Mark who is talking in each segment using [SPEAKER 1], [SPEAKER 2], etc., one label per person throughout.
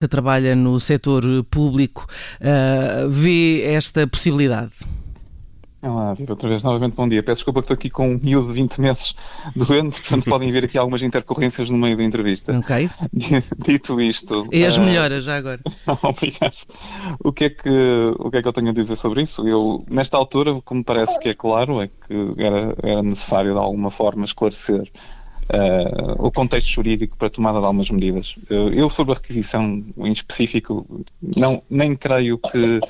[SPEAKER 1] que trabalha no setor público, uh, vê esta possibilidade?
[SPEAKER 2] Olá, Viva, outra vez novamente bom dia. Peço desculpa que estou aqui com um miúdo de 20 meses doente, portanto podem ver aqui algumas intercorrências no meio da entrevista.
[SPEAKER 1] Ok.
[SPEAKER 2] Dito isto.
[SPEAKER 1] E as uh... melhoras já agora.
[SPEAKER 2] Obrigado. O que, é que, o que é que eu tenho a dizer sobre isso? Eu, nesta altura, o que me parece que é claro é que era, era necessário de alguma forma esclarecer Uh, o contexto jurídico para a tomada de algumas medidas. Eu, sobre a requisição em específico, não, nem creio que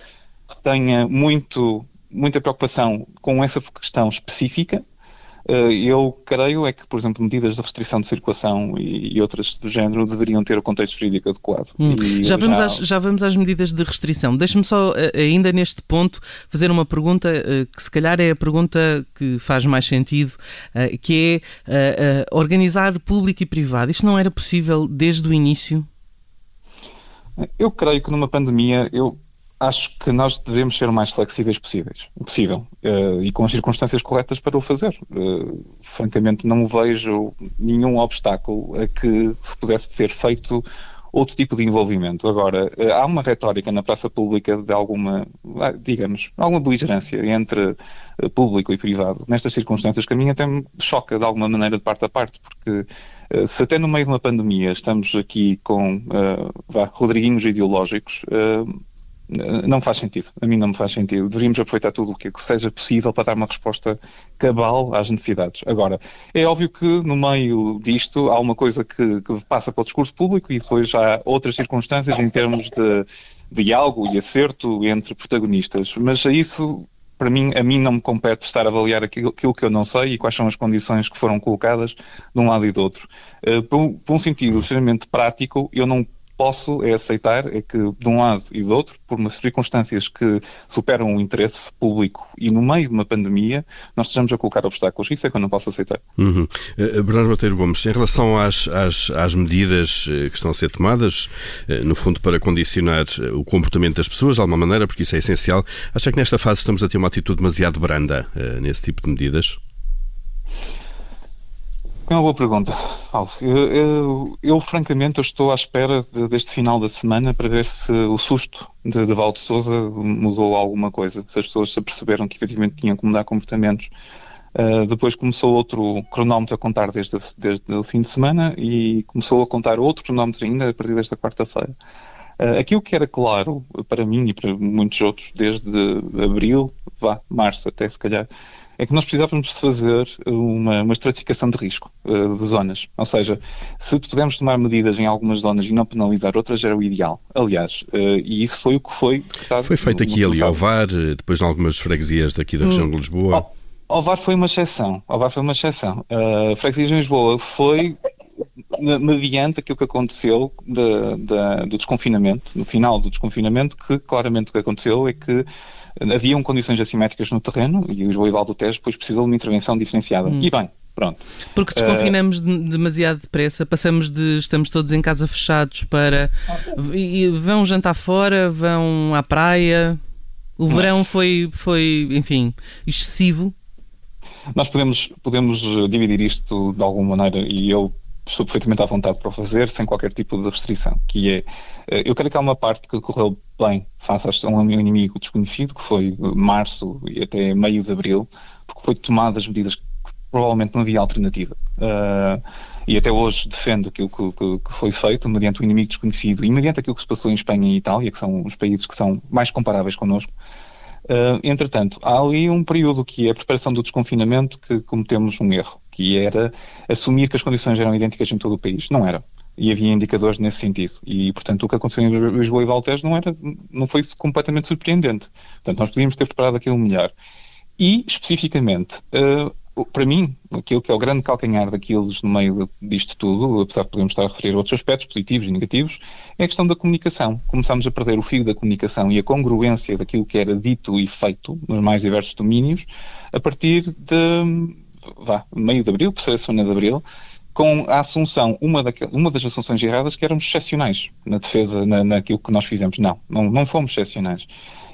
[SPEAKER 2] tenha muito muita preocupação com essa questão específica. Eh, eu creio é que, por exemplo, medidas de restrição de circulação e, outras do género deveriam ter o contexto jurídico adequado.
[SPEAKER 1] Hum. Já, vamos já... Às, já vamos às medidas de restrição. Deixe-me só, eh, ainda neste ponto, fazer uma pergunta eh, que se calhar é a pergunta que faz mais sentido, que é organizar público e privado. Isto não era possível desde o início?
[SPEAKER 2] Eu creio que numa pandemia, eu acho que nós devemos ser o mais flexíveis possíveis, possível uh, e com as circunstâncias corretas para o fazer. Uh, francamente, não vejo nenhum obstáculo a que se pudesse ser feito outro tipo de envolvimento. Agora, uh, há uma retórica na praça pública de alguma, digamos, alguma beligerância entre público e privado nestas circunstâncias que a mim até me choca de alguma maneira de parte a parte, porque se até no meio de uma pandemia estamos aqui com uh, vá, rodriguinhos ideológicos, uh, não faz sentido. A mim não me faz sentido. Deveríamos aproveitar tudo o que seja possível para dar uma resposta cabal às necessidades. Agora, é óbvio que no meio disto há uma coisa que, que passa para o discurso público e depois há outras circunstâncias em termos de, de diálogo e acerto entre protagonistas. Mas isso para mim, a mim não me compete estar a avaliar aquilo, aquilo, que eu não sei e quais são as condições que foram colocadas de um lado e do outro. Uh, por, um, por, um, sentido extremamente prático, eu não posso é aceitar é que, de um lado e do outro, por umas circunstâncias que superam o interesse público e no meio de uma pandemia, nós estejamos a colocar obstáculos. Isso é que eu não posso aceitar.
[SPEAKER 3] Uhum. Uh, Bernardo Monteiro Gomes, em relação às, às, às medidas uh, que estão a ser tomadas, uh, no fundo para condicionar o comportamento das pessoas, de alguma maneira, porque isso é essencial, acha que nesta fase estamos a ter uma atitude demasiado branda nesse tipo de medidas?
[SPEAKER 2] É uma boa pergunta, Alvo. Eu, eu, eu, francamente, eu estou à espera de, deste final da semana para ver se o susto de, de Valdo Souza mudou alguma coisa, se as pessoas se aperceberam que efetivamente tinham que mudar comportamentos. Uh, depois começou outro cronómetro a contar desde, desde o fim de semana e começou a contar outro cronómetro ainda a partir desta quarta-feira. Uh, aquilo que era claro para mim e para muitos outros desde abril, vá, março até se calhar, é que nós precisávamos de fazer uma, uma estratificação de risco uh, de zonas. Ou seja, se pudermos tomar medidas em algumas zonas e não penalizar outras, era o ideal. Aliás, uh, e isso foi o que foi decretado.
[SPEAKER 3] Foi feito aqui ali ao VAR, eh, depois em algumas freguesias daqui da região hum. de Lisboa.
[SPEAKER 2] Ao VAR foi uma exceção. Ao VAR foi uma exceção. Uh, a freguesia de Lisboa foi mediante aquilo que aconteceu de, de, do desconfinamento, no final do desconfinamento, que claramente o que aconteceu é que haviam condições assimétricas no terreno e o João do Tejo depois precisou de uma intervenção diferenciada. Hum. E bem, Pronto.
[SPEAKER 1] Porque desconfinamos uh, demasiado depressa, passamos de estamos todos em casa fechados para e vão jantar fora, vão à praia. O é? verão foi, foi, enfim, excessivo.
[SPEAKER 2] Nós podemos, podemos dividir isto de alguma maneira e eu estou perfeitamente à vontade para o fazer, sem qualquer tipo de restrição, que é, eh, eu quero que há uma parte que correu bem face a um inimigo desconhecido, que foi março e até meio de abril, porque foi tomadas medidas que provavelmente não havia alternativa. Uh, e até hoje defendo aquilo que, que, que, foi feito mediante o inimigo desconhecido e mediante aquilo que se passou em Espanha e Itália, que são os países que são mais comparáveis connosco, Uh, entretanto, há ali um período que é a preparação do desconfinamento que cometemos um erro, que era assumir que as condições eram idênticas em todo o país. Não era. E havia indicadores nesse sentido. E, portanto, o que aconteceu em Lisboa e Valtejo não, era, não foi completamente surpreendente. Portanto, nós podíamos ter preparado aquilo melhor. E, especificamente, uh, para mim, aquilo que é o grande calcanhar daqueles no meio disto tudo, apesar de podermos estar a referir outros aspectos positivos e negativos, é a questão da comunicação. Começámos a perder o fio da comunicação e a congruência daquilo que era dito e feito nos mais diversos domínios a partir de vá, meio de abril, terceira semana de abril, com a assunção, uma, uma das assunções erradas, que éramos excepcionais na defesa, na, naquilo que nós fizemos. Não, não, não fomos excepcionais.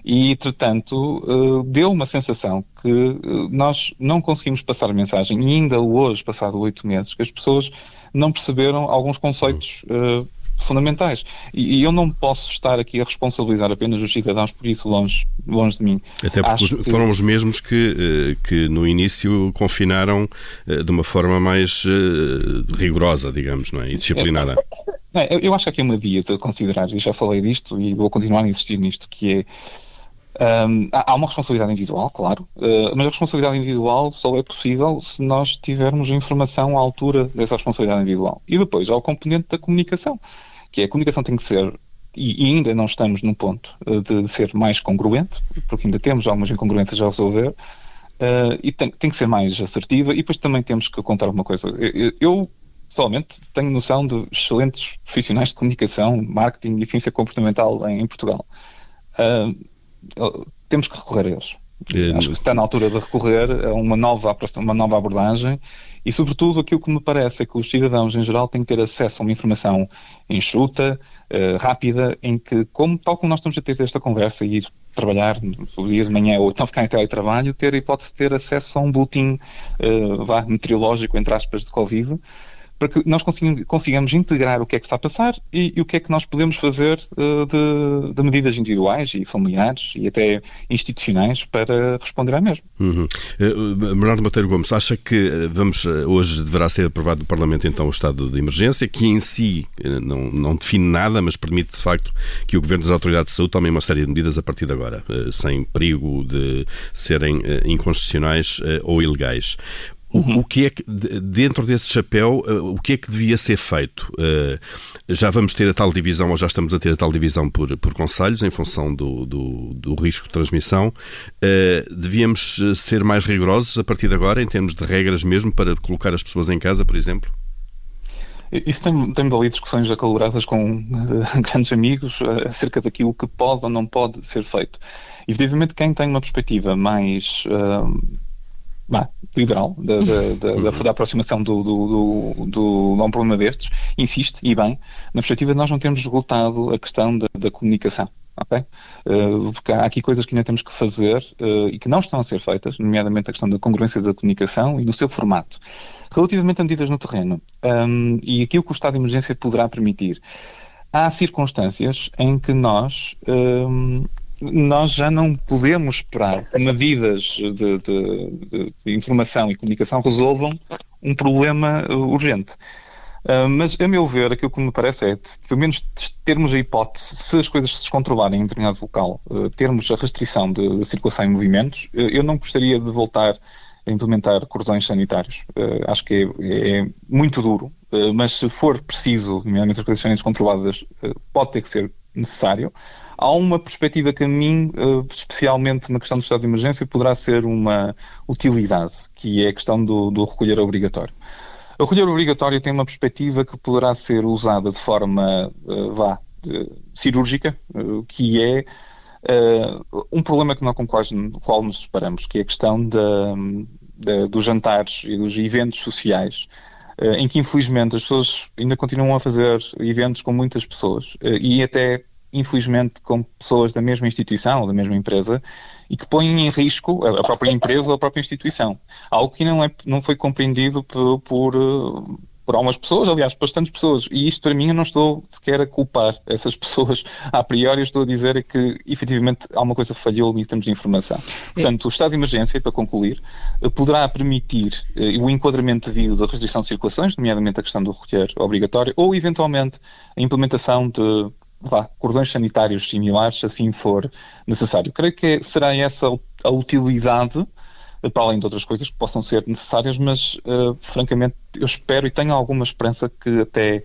[SPEAKER 2] E, entretanto, uh, deu uma sensação que uh, nós não conseguimos passar a mensagem, e ainda hoje, passado oito meses, que as pessoas não perceberam alguns conceitos uh, fundamentais. E, e, eu não posso estar aqui a responsabilizar apenas os cidadãos por isso, longe, longe de mim.
[SPEAKER 3] Até porque que... foram os mesmos que, eh, que no início confinaram eh, de uma forma mais eh, rigorosa, digamos, não é? E disciplinada.
[SPEAKER 2] É, eu acho que aqui é uma via de considerar, e já falei disto e vou continuar a insistir nisto, que é um, há uma responsabilidade individual, claro, uh, mas a responsabilidade individual só é possível se nós tivermos informação à altura dessa responsabilidade individual. E depois há o componente da comunicação, que é a comunicação tem que ser, e, ainda não estamos no ponto uh, de ser mais congruente, porque ainda temos algumas incongruências a resolver, uh, e tem, tem, que ser mais assertiva, e depois também temos que contar uma coisa. Eu, eu pessoalmente, tenho noção de excelentes profissionais de comunicação, marketing e ciência comportamental em, em Portugal. Uh, temos que recorrer a eles. É, Acho que está na altura de recorrer a uma nova, uma nova abordagem e, sobretudo, aquilo que me parece é que os cidadãos, em geral, têm que ter acesso a uma informação enxuta, uh, rápida, em que, como, tal como nós estamos a ter esta conversa e ir trabalhar no dia de manhã ou então ficar em teletrabalho, ter a hipótese de ter acesso a um boletim uh, vá, meteorológico, entre aspas, de Covid, para que nós consigamos integrar o que é que está a passar e, e o que é que nós podemos fazer uh, de, de, medidas individuais e familiares e até institucionais para responder à mesma.
[SPEAKER 3] Uhum. Uh, Bernardo Monteiro Gomes, acha que eh, vamos hoje deverá ser aprovado no Parlamento então o estado de emergência, que em si não, não define nada, mas permite de facto que o Governo das Autoridades de Saúde tomem uma série de medidas a partir de agora, sem perigo de serem inconstitucionais ou ilegais. Uhum. O, que é que, dentro desse chapéu, eh, o que é que devia ser feito? Eh, já vamos ter a tal divisão, ou já estamos a ter a tal divisão por, por conselhos, em função do, do, do risco de transmissão. Eh, devíamos ser mais rigorosos a partir de agora, em termos de regras mesmo, para colocar as pessoas em casa, por exemplo?
[SPEAKER 2] Isso tem, tem valido discussões acaloradas com uh, grandes amigos uh, acerca daquilo que pode ou não pode ser feito. Evidentemente, quem tem uma perspectiva mais uh, bah, liberal da, da, da, da, aproximação do, do, do, do, um problema destes, insiste, e bem, na perspectiva de nós não termos esgotado a questão da, da comunicação. Okay? Uh, porque há aqui coisas que ainda temos que fazer uh, e que não estão a ser feitas, nomeadamente a questão da congruência da comunicação e do seu formato. Relativamente a medidas no terreno um, e aquilo que o estado de emergência poderá permitir, há circunstâncias em que nós um, nós já não podemos esperar que medidas de, de, de, informação e comunicação resolvam um problema uh, urgente. Uh, mas, a meu ver, aquilo que me parece é, pelo menos, termos a hipótese, se as coisas se descontrolarem em determinado local, uh, termos a restrição de, circulação em movimentos, uh, eu não gostaria de voltar a implementar cordões sanitários. Uh, acho que é, é muito duro, mas se for preciso, nomeadamente as condições controladas, pode ter que ser necessário. Há uma perspectiva que a mim, eh, especialmente na questão do estado de emergência, poderá ser uma utilidade, que é a questão do, do recolher obrigatório. O recolher obrigatório tem uma perspectiva que poderá ser usada de forma, uh, vá, cirúrgica, uh, que é um problema que não, com, no qual nos separamos, que é a questão da, da, dos jantares e dos eventos sociais, em que infelizmente as pessoas ainda continuam a fazer eventos com muitas pessoas e até infelizmente, com pessoas da mesma instituição ou da mesma empresa e que põem em risco a própria empresa ou a própria instituição. Algo que não, é, não foi compreendido por, por, por algumas pessoas, aliás, bastantes pessoas. E isto, para mim, eu não estou sequer a culpar essas pessoas a priori, estou a dizer que, efetivamente, alguma coisa falhou em termos de informação. Portanto, o estado de emergência, para concluir, poderá permitir eh, o enquadramento devido da restrição de circulações, nomeadamente a questão do recolher obrigatório, ou, eventualmente, a implementação de vá, cordões sanitários similares, se assim for necessário. Creio que será essa a utilidade, para além de outras coisas que possam ser necessárias, mas uh, francamente eu espero e tenho alguma esperança que até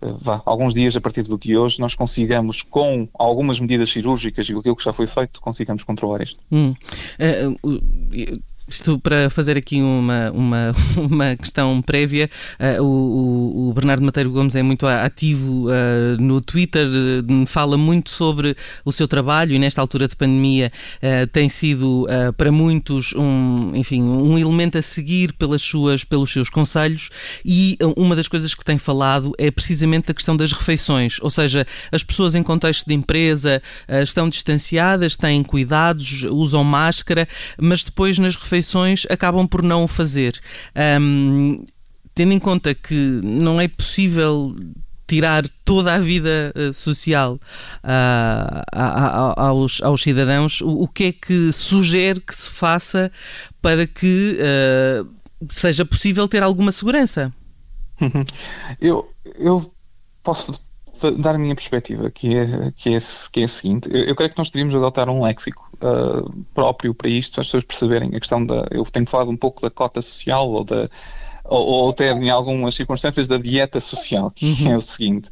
[SPEAKER 2] uh, vá, alguns dias a partir do dia de hoje nós consigamos, com algumas medidas cirúrgicas e aquilo que já foi feito, consigamos controlar isto.
[SPEAKER 1] Hum. Uh, isto para fazer aqui uma, uma, uma questão prévia, uh, o, o, Bernardo Mateiro Gomes é muito ativo uh, no Twitter, uh, fala muito sobre o seu trabalho e nesta altura de pandemia tem sido para muitos um, enfim, um elemento a seguir pelas suas, pelos seus conselhos e uma das coisas que tem falado é precisamente a questão das refeições, ou seja, as pessoas em contexto de empresa estão distanciadas, têm cuidados, usam máscara, mas depois nas refeições refeições acabam por não o fazer. Um, tendo em conta que não é possível tirar toda a vida uh, social uh, aos, aos cidadãos, o, o, que é que sugere que se faça para que uh, seja possível ter alguma segurança?
[SPEAKER 2] Eu, eu posso dar a minha perspectiva, que é, que é, que é a seguinte. Eu, eu creio que nós devíamos adotar um léxico uh, próprio para isto, as pessoas perceberem a questão da. Eu tenho falado um pouco da cota social ou da. Ou, ou até em algumas circunstâncias da dieta social, que uhum. é o seguinte.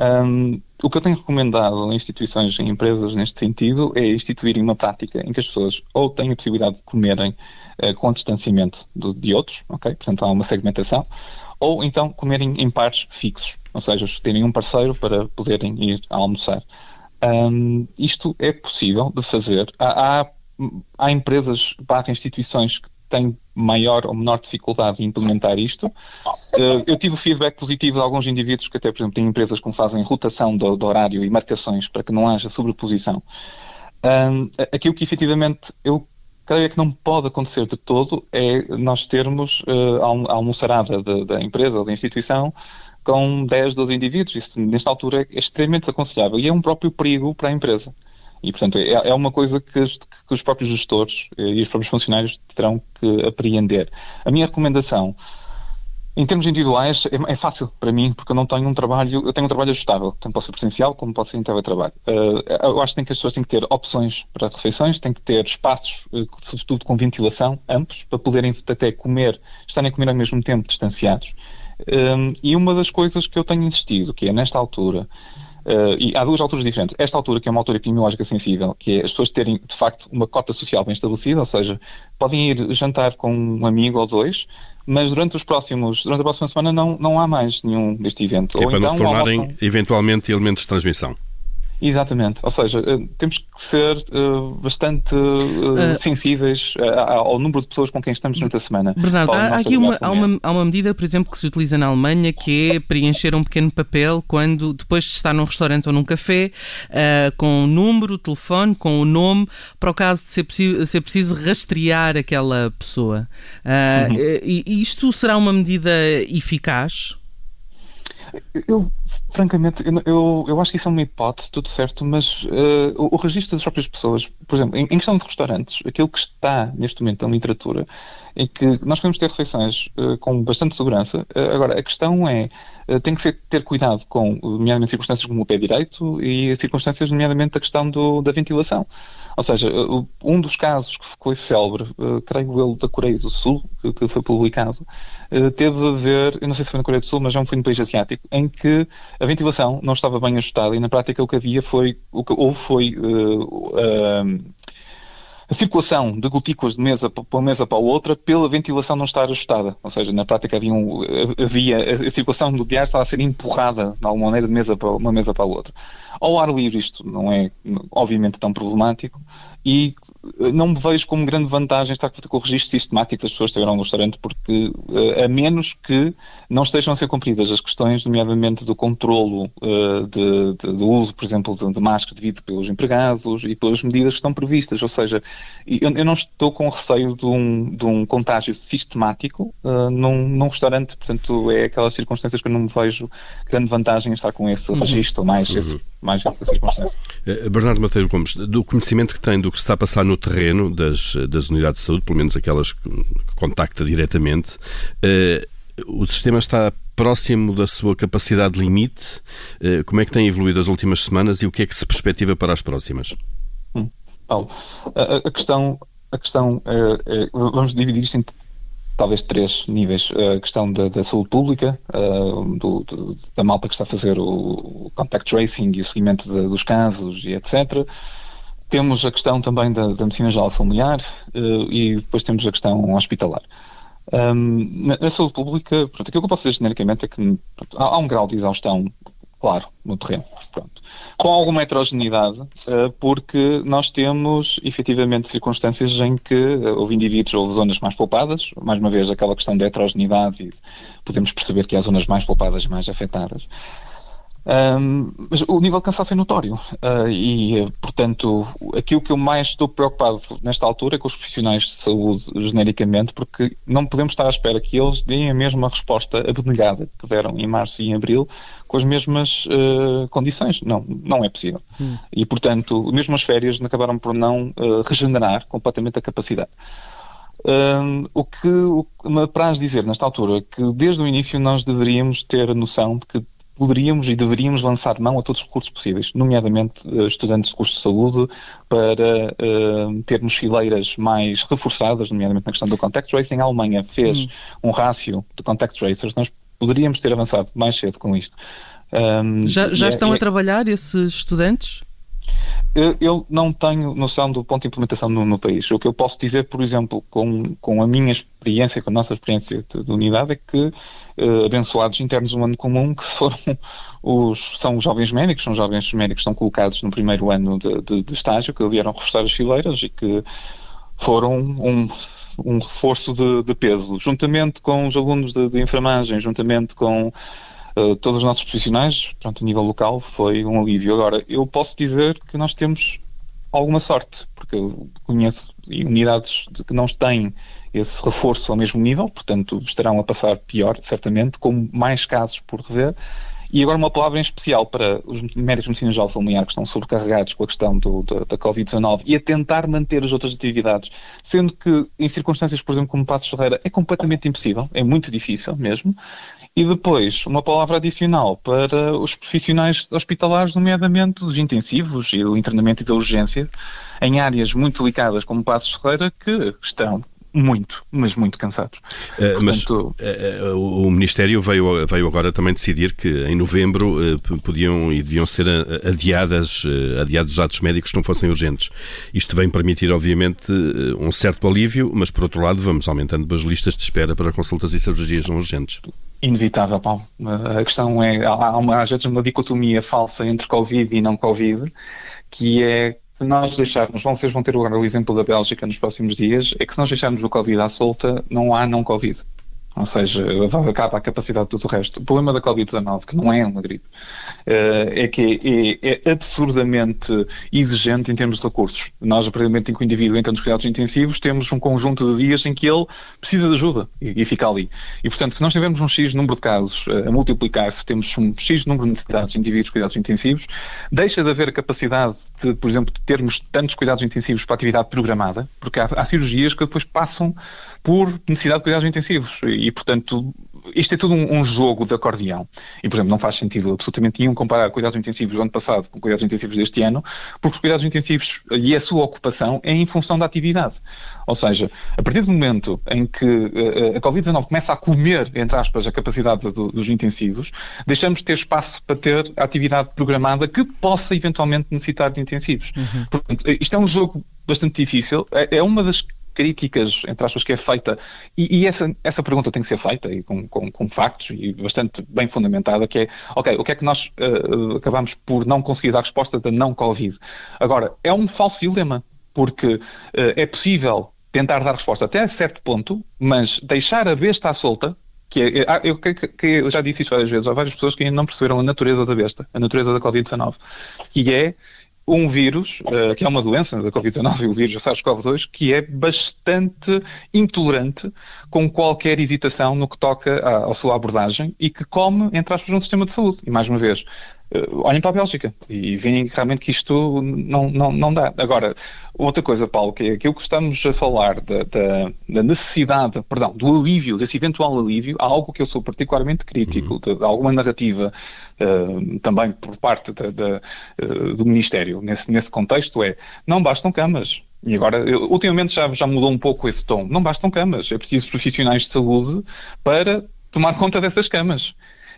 [SPEAKER 2] Um, o que eu tenho recomendado a instituições e empresas neste sentido é instituírem uma prática em que as pessoas ou têm a possibilidade de comerem uh, com distanciamento de, de outros, ok? Portanto, há uma segmentação, ou então comerem em pares fixos, ou seja, terem um parceiro para poderem ir almoçar. Um, isto é possível de fazer. Há, há, há empresas barra instituições que têm maior ou menor dificuldade em implementar isto. Uh, eu tive feedback positivo de alguns indivíduos que até, por exemplo, têm empresas que fazem rotação do, do horário e marcações para que não haja sobreposição. Um, aquilo que efetivamente eu creio que não pode acontecer de todo é nós termos uh, a almoçarada da, da empresa ou da instituição com 10, 12 indivíduos. Isso, nesta altura, é extremamente aconselhável e é um próprio perigo para a empresa. E, portanto, é, é uma coisa que, que, os próprios gestores uh, e os próprios funcionários terão que apreender. A minha recomendação em termos individuais, é, é, fácil para mim, porque eu não tenho um trabalho, eu tenho um trabalho ajustável, tanto pode ser presencial como pode ser em teletrabalho. Uh, eu acho que, que as pessoas têm que ter opções para refeições, têm que ter espaços, uh, sobretudo com ventilação, amplos, para poderem até comer, estarem a comer ao mesmo tempo distanciados. Um, e uma das coisas que eu tenho insistido, que é nesta altura, Uh, e há duas alturas diferentes. Esta altura, que é uma altura epidemiológica sensível, que é as pessoas terem, de facto, uma cota social bem estabelecida, ou seja, podem ir jantar com um amigo ou dois, mas durante os próximos, durante a próxima semana não, não há mais nenhum deste evento.
[SPEAKER 3] É ou para então, não se tornarem, almoçam... eventualmente, elementos de transmissão.
[SPEAKER 2] Exatamente, ou seja, eh, temos que ser uh, bastante uh, uh, sensíveis ao número de pessoas com quem estamos durante a semana.
[SPEAKER 1] Bernardo, há aqui uma, há, uma, há uma medida, por exemplo, que se utiliza na Alemanha que é preencher um pequeno papel quando, depois de estar num restaurante ou num café, com o número, o telefone, com o nome, para o caso de ser, ser preciso rastrear aquela pessoa. Uhum. Isto será uma medida eficaz?
[SPEAKER 2] Eu, francamente, eu, eu, eu, acho que isso é uma hipótese, tudo certo, mas uh, o, o, registro das próprias pessoas, por exemplo, em, em, questão de restaurantes, aquilo que está neste momento na literatura é que nós podemos ter refeições uh, com bastante segurança. Uh, agora, a questão é, tem que ser, ter cuidado com, nomeadamente, circunstâncias como o pé direito e circunstâncias, nomeadamente, a questão do, da ventilação. Ou seja, um dos casos que ficou célebre, creio eu, da Coreia do Sul, que, que foi publicado, teve a ver, eu não sei se foi na Coreia do Sul, mas já foi no país asiático, em que a ventilação não estava bem ajustada e na prática o que havia foi, o que houve foi uh, uh, a circulação de gotículas de mesa para uma mesa para a outra pela ventilação não estar ajustada. Ou seja, na prática havia, um, havia a circulação do ar estava a ser empurrada de alguma maneira de mesa para uma mesa para a outra. Ao ar livre isto não é obviamente tão problemático, e eh, não me vejo como grande vantagem estar com o registro sistemático das pessoas que estiveram no restaurante, porque a menos que não estejam a ser cumpridas as questões, nomeadamente do controlo de, de, do uso, por exemplo, de, de máscara devido pelos empregados e pelas medidas que estão previstas. Ou seja, eu, eu não estou com receio de um, de um contágio sistemático uh, num, num, restaurante, portanto, é aquelas circunstâncias que eu não me vejo grande vantagem em estar com esse uhum. registro, mais, uhum. esse, mais essa circunstância.
[SPEAKER 3] Bernardo Mateiro Gomes, do conhecimento que tem do que se está a passar no terreno das, das unidades de saúde, pelo menos aquelas que contacta diretamente, uh, o sistema está próximo da sua capacidade limite? Como é que tem evoluído as últimas semanas e o que é que se perspectiva para as próximas?
[SPEAKER 2] Hum, Paulo, a, a, questão, a questão é, é, vamos dividir isto em talvez três níveis. A questão da, da saúde pública, uh, do, do, da malta que está a fazer o, contact tracing e o seguimento de, dos casos e etc. Temos a questão também da, da medicina geral familiar e depois temos a questão hospitalar. Um, na, na, saúde pública, pronto, aquilo que eu posso dizer genericamente é que pronto, há, há, um grau de exaustão claro no terreno, pronto. com alguma heterogeneidade, uh, porque nós temos efetivamente circunstâncias em que uh, houve indivíduos, houve zonas mais poupadas, mais uma vez aquela questão da heterogeneidade, podemos perceber que há zonas mais poupadas e mais afetadas. Um, mas o nível de cansaço é notório uh, e, portanto, aquilo que eu mais estou preocupado nesta altura é com os profissionais de saúde genericamente, porque não podemos estar à espera que eles deem a mesma resposta abnegada que deram em março e em abril com as mesmas uh, condições. Não, não é possível. Hum. E, portanto, mesmo as férias acabaram por não uh, regenerar completamente a capacidade. Um, o que me apraz dizer nesta altura é que desde o início nós deveríamos ter a noção de que poderíamos e deveríamos lançar mão a todos os recursos possíveis, nomeadamente uh, estudantes de curso de saúde, para uh, termos fileiras mais reforçadas, nomeadamente na questão do contact tracing. A Alemanha fez hum. um rácio de contact tracers, nós poderíamos ter avançado mais cedo com isto.
[SPEAKER 1] Um, já já é, estão é, a trabalhar esses estudantes?
[SPEAKER 2] Eu não tenho noção do ponto de implementação no, no, país. O que eu posso dizer, por exemplo, com, com a minha experiência, com a nossa experiência de, de unidade, é que uh, abençoados internos do ano comum, que foram os, são os jovens médicos, são jovens médicos que estão colocados no primeiro ano de, de, de estágio, que vieram reforçar as fileiras e que foram um, um reforço de, de peso, juntamente com os alunos de, de enfermagem, juntamente com uh, todos os nossos profissionais, pronto, a nível local, foi um alívio. Agora, eu posso dizer que nós temos alguma sorte, porque eu conheço unidades que não têm esse reforço ao mesmo nível, portanto estarão a passar pior, certamente, com mais casos por rever, e agora uma palavra em especial para os médicos de medicina geral familiar que estão sobrecarregados com a questão do, da, da Covid-19 e a tentar manter as outras atividades, sendo que em circunstâncias, por exemplo, como Passos Ferreira, é completamente impossível, é muito difícil mesmo. E depois, uma palavra adicional para os profissionais hospitalares, nomeadamente os intensivos e o internamento e da urgência, em áreas muito delicadas como Passos Ferreira, que estão muito, mas muito cansados.
[SPEAKER 3] Uh, Portanto, mas uh, o Ministério veio, veio agora também decidir que em novembro uh, podiam e deviam ser adiadas, adiados os atos médicos que não fossem urgentes. Isto vem permitir, obviamente, um certo alívio, mas por outro lado vamos aumentando as listas de espera para consultas e cirurgias não urgentes.
[SPEAKER 2] Inevitável, Paulo. A questão é, há, uma, às vezes uma dicotomia falsa entre Covid e não Covid, que é se nós deixarmos, vocês vão ter agora o exemplo da Bélgica nos próximos dias, é que se nós deixarmos o Covid à solta, não há não Covid. Ou seja, acaba a capacidade de tudo o resto. O problema da Covid-19, que não é uma gripe, eh, é que é, é, absurdamente exigente em termos de recursos. Nós, a partir em que o indivíduo entra nos cuidados intensivos, temos um conjunto de dias em que ele precisa de ajuda e, e fica ali. E, portanto, se nós tivermos um X número de casos eh, a multiplicar-se, temos um X número de necessidades de indivíduos de cuidados intensivos, deixa de haver a capacidade de, por exemplo, de termos tantos cuidados intensivos para atividade programada, porque há, há cirurgias que depois passam por necessidade de cuidados intensivos. E, portanto, isto é tudo um, um, jogo de acordeão. E, por exemplo, não faz sentido absolutamente nenhum comparar cuidados intensivos do ano passado com cuidados intensivos deste ano, porque os cuidados intensivos e a sua ocupação é em função da atividade. Ou seja, a partir do momento em que uh, a Covid-19 começa a comer, entre aspas, a capacidade do, dos intensivos, deixamos de ter espaço para ter atividade programada que possa eventualmente necessitar de intensivos. Uhum. Portanto, isto é um jogo bastante difícil. É, é uma das críticas, entre aspas, que é feita, e, e, essa, essa pergunta tem que ser feita e com, com, com, factos e bastante bem fundamentada, que é, ok, o que é que nós uh, acabamos por não conseguir dar resposta da não-Covid? Agora, é um falso dilema, porque uh, é possível tentar dar resposta até certo ponto, mas deixar a besta à solta, que é, é eu, que, que, eu já disse isto várias vezes, há várias pessoas que ainda não perceberam a natureza da besta, a natureza da Covid-19, que é um vírus, uh, que é uma doença da Covid-19, o vírus SARS-CoV-2, que é bastante intolerante com qualquer hesitação no que toca à, à sua abordagem e que come, entre aspas, um sistema de saúde. E mais uma vez, olhem para a Bélgica e veem realmente que isto não, não, não dá. Agora, outra coisa, Paulo, que é aquilo que estamos a falar da, da, da necessidade, perdão, do alívio, desse eventual alívio, há algo que eu sou particularmente crítico, uhum. de, de, alguma narrativa uh, também por parte de, de, uh, do Ministério nesse, nesse contexto, é não bastam camas. E agora, eu, ultimamente já, já mudou um pouco esse tom. Não bastam camas, é preciso profissionais de saúde para tomar conta dessas camas.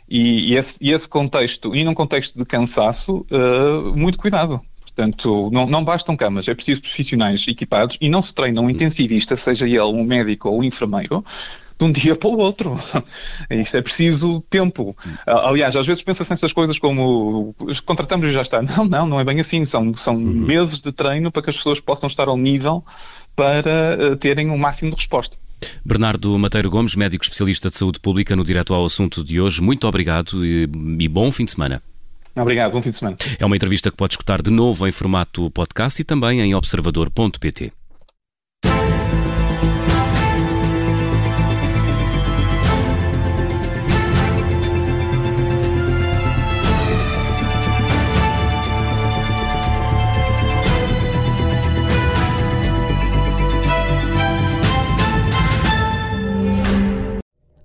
[SPEAKER 2] E, e, esse, e esse, contexto, e num contexto de cansaço, uh, muito cuidado. Portanto, não, não, bastam camas, é preciso profissionais equipados e não se treina um intensivista, seja ele um médico ou um enfermeiro, de um dia para o outro. Isto é preciso tempo. Aliás, às vezes pensa-se nessas coisas como contratamos e já está. Não, não, não é bem assim. São, são uhum. meses de treino para que as pessoas possam estar ao nível para uh, terem o um máximo de resposta.
[SPEAKER 4] Bernardo Mateiro Gomes, médico especialista de saúde pública, no Direto ao Assunto de hoje. Muito obrigado e, e bom fim de semana.
[SPEAKER 2] Obrigado, bom fim de semana.
[SPEAKER 4] É uma entrevista que pode escutar de novo em formato podcast e também em observador.pt.